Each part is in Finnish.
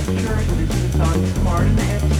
I'm sure this is on Smart and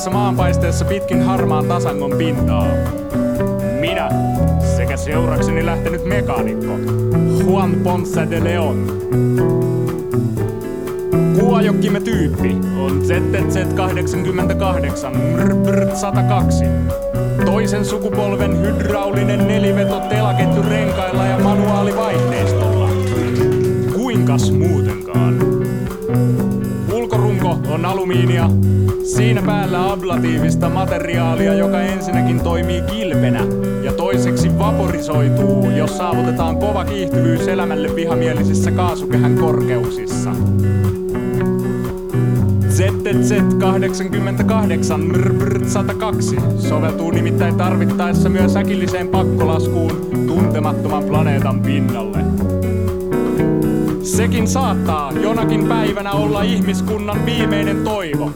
kuumassa maanpaisteessa pitkin harmaan tasangon pintaa. Minä sekä seurakseni lähtenyt mekaanikko Juan Ponce de Leon. Kuajokkimme tyyppi on ZZ88 MRBR102. Toisen sukupolven hydraulinen neliveto telaketju renkailla ja manuaalivaihteistolla. Kuinkas muutenkaan? On alumiinia. Siinä päällä ablatiivista materiaalia, joka ensinnäkin toimii kilpenä ja toiseksi vaporisoituu, jos saavutetaan kova kiihtyvyys elämälle vihamielisissä kaasukehän korkeuksissa. ZZ88 MRBR 102 soveltuu nimittäin tarvittaessa myös äkilliseen pakkolaskuun tuntemattoman planeetan pinnalle. Sekin saattaa jonakin päivänä olla ihmiskunnan viimeinen toivo.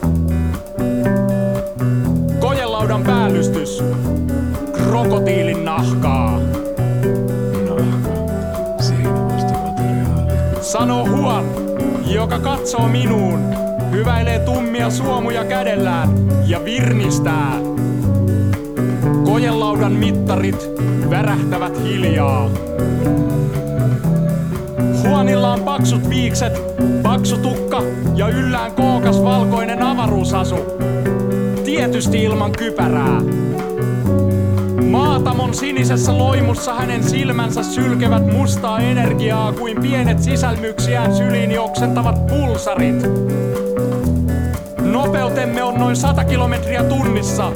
Kojelaudan päällystys. Krokotiilin nahkaa. Sanoo Huan, joka katsoo minuun, hyväilee tummia suomuja kädellään ja virnistää. Kojelaudan mittarit värähtävät hiljaa. Huonilla on paksut viikset, paksu tukka ja yllään kookas valkoinen avaruusasu. Tietysti ilman kypärää. Maatamon sinisessä loimussa hänen silmänsä sylkevät mustaa energiaa kuin pienet sisälmyksiään syliin juoksentavat pulsarit. Nopeutemme on noin 100 kilometriä tunnissa.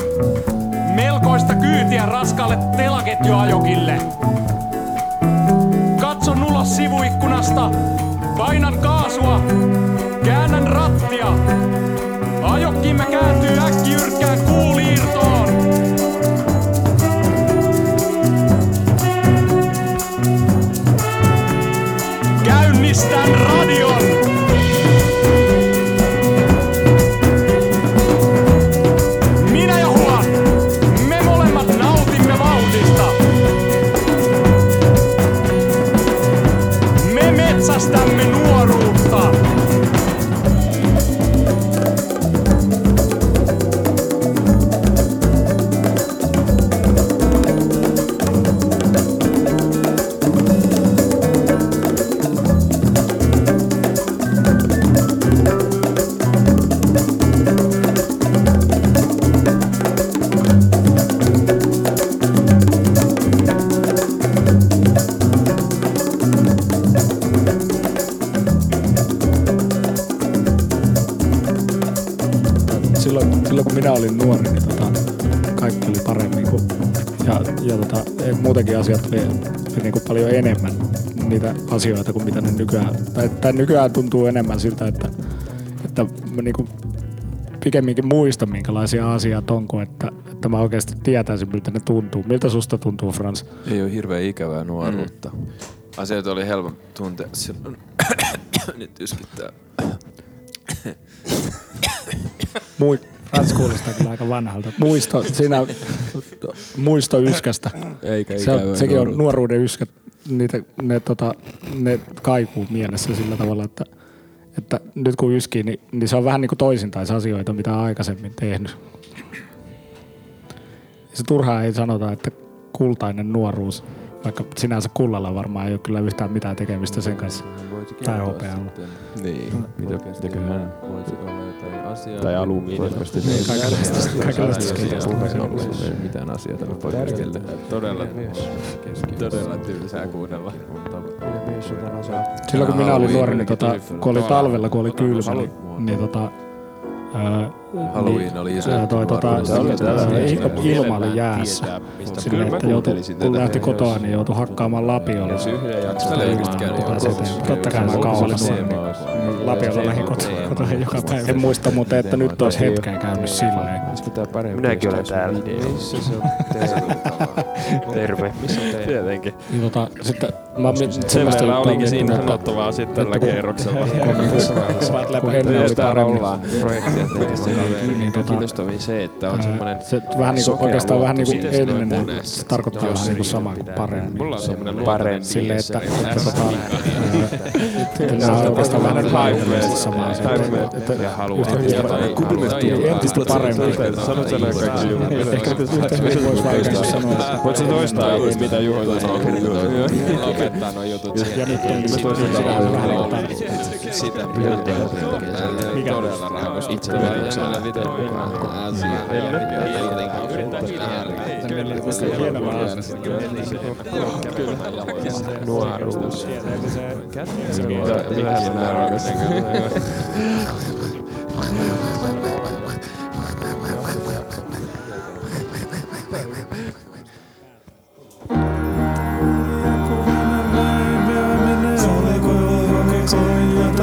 Melkoista kyytiä raskaalle telaketjuajokille. Katson ulos sivuikkunasta. Painan kaasua. Käännän rattia. Ajokkimme kääntyy äkkijyrkkään kuuliirtoon. Käynnistän radion. Silloin, silloin kun minä olin nuori, niin tota, kaikki oli paremmin kuin, ja, ja tota, ei- muutenkin asiat oli, oli niin kuin paljon enemmän niitä asioita kuin mitä ne nykyään, tai, tai nykyään tuntuu enemmän siltä, että, että mä niin kuin pikemminkin muistan, minkälaisia asiat on, kuin että, että mä oikeasti tietäisin, miltä ne tuntuu. Miltä susta tuntuu, Frans? Ei ole hirveän ikävää nuoruutta. Mm. Asioita oli helppo tuntea silloin. Nyt yskittää. Mui, Frans kuulostaa kyllä aika vanhalta. Muisto, siinä muisto yskästä. Eikä Se on, sekin on nuoruuden yskät, niitä, ne, tota, ne kaikuu mielessä sillä tavalla, että, että nyt kun yskii, niin, niin se on vähän niin kuin toisintaisia asioita, mitä on aikaisemmin tehnyt. Se turhaa ei sanota, että kultainen nuoruus, vaikka sinänsä kullalla varmaan ei ole kyllä yhtään mitään tekemistä sen kanssa. Tai hopealla. Niin. Mitä, mitäköhän Voisi olla jotain asiaa. tai alumiini. Kaikenlaista- kaikenlaista skeittausta. Ei mitään asioita me poikkeelle. Todella, todella tylsää kuunnella. Silloin kun minä olin nuori, niin tota, kun oli talvella, kun oli kylmä, niin, niin tota, Halloween oli iso ää, toi, tota, ilma oli jäässä. Silleen, että joutui, kun lähti kotoa, niin joutui hakkaamaan lapiolla. Ei käynyt eteenpäin. Totta kai mä kauan niin Lapiolla lähdin kotoa, joka päivä. En muista muuten, että nyt olisi hetken käynyt silleen. Minäkin olen täällä. Terve. Tietenkin. Niin tota, sitten mä semmoista olikin siinä sanottavaa sitten tällä että kun- kierroksella. kun ennen oli paremmin. projektia tekemässä, Niin, niin tota- kiinnostavin se, että on semmoinen Se vähän niinku, sokea oikeastaan vähän niinku luotto siihen, ennen, se tarkoittaa vähän niinku sama kuin paremmin. Mulla on semmoinen Parempi. Silleen, että, että tota, nämä on oikeastaan vähän niinku paikallisesti sama asia. Että- että ja haluaa entistä paremmin. Sanot sen kaikki Juho. Ehkä hyvin voisi vaikka sanoa. Voit sä toistaa, mitä Juho sanoo? Lopettaa nuo jutut Ja nyt on sitä vähän niinku Sitä Mikä? todella rakas mennä vite mukaan koko asiaan. Ei jotenkin suhteessa Nuoruus.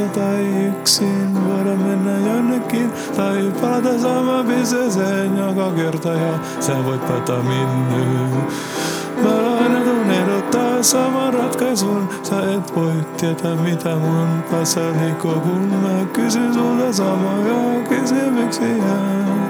yhdessä tai yksin. Voida mennä jonnekin tai palata samaan pisteeseen joka kerta. Ja sä voit päätä minne. Mä aina tuun ehdottaa saman ratkaisun. Sä et voi tietää mitä mun päässä liikkuu Kun mä kysyn sulta samaa kysymyksiä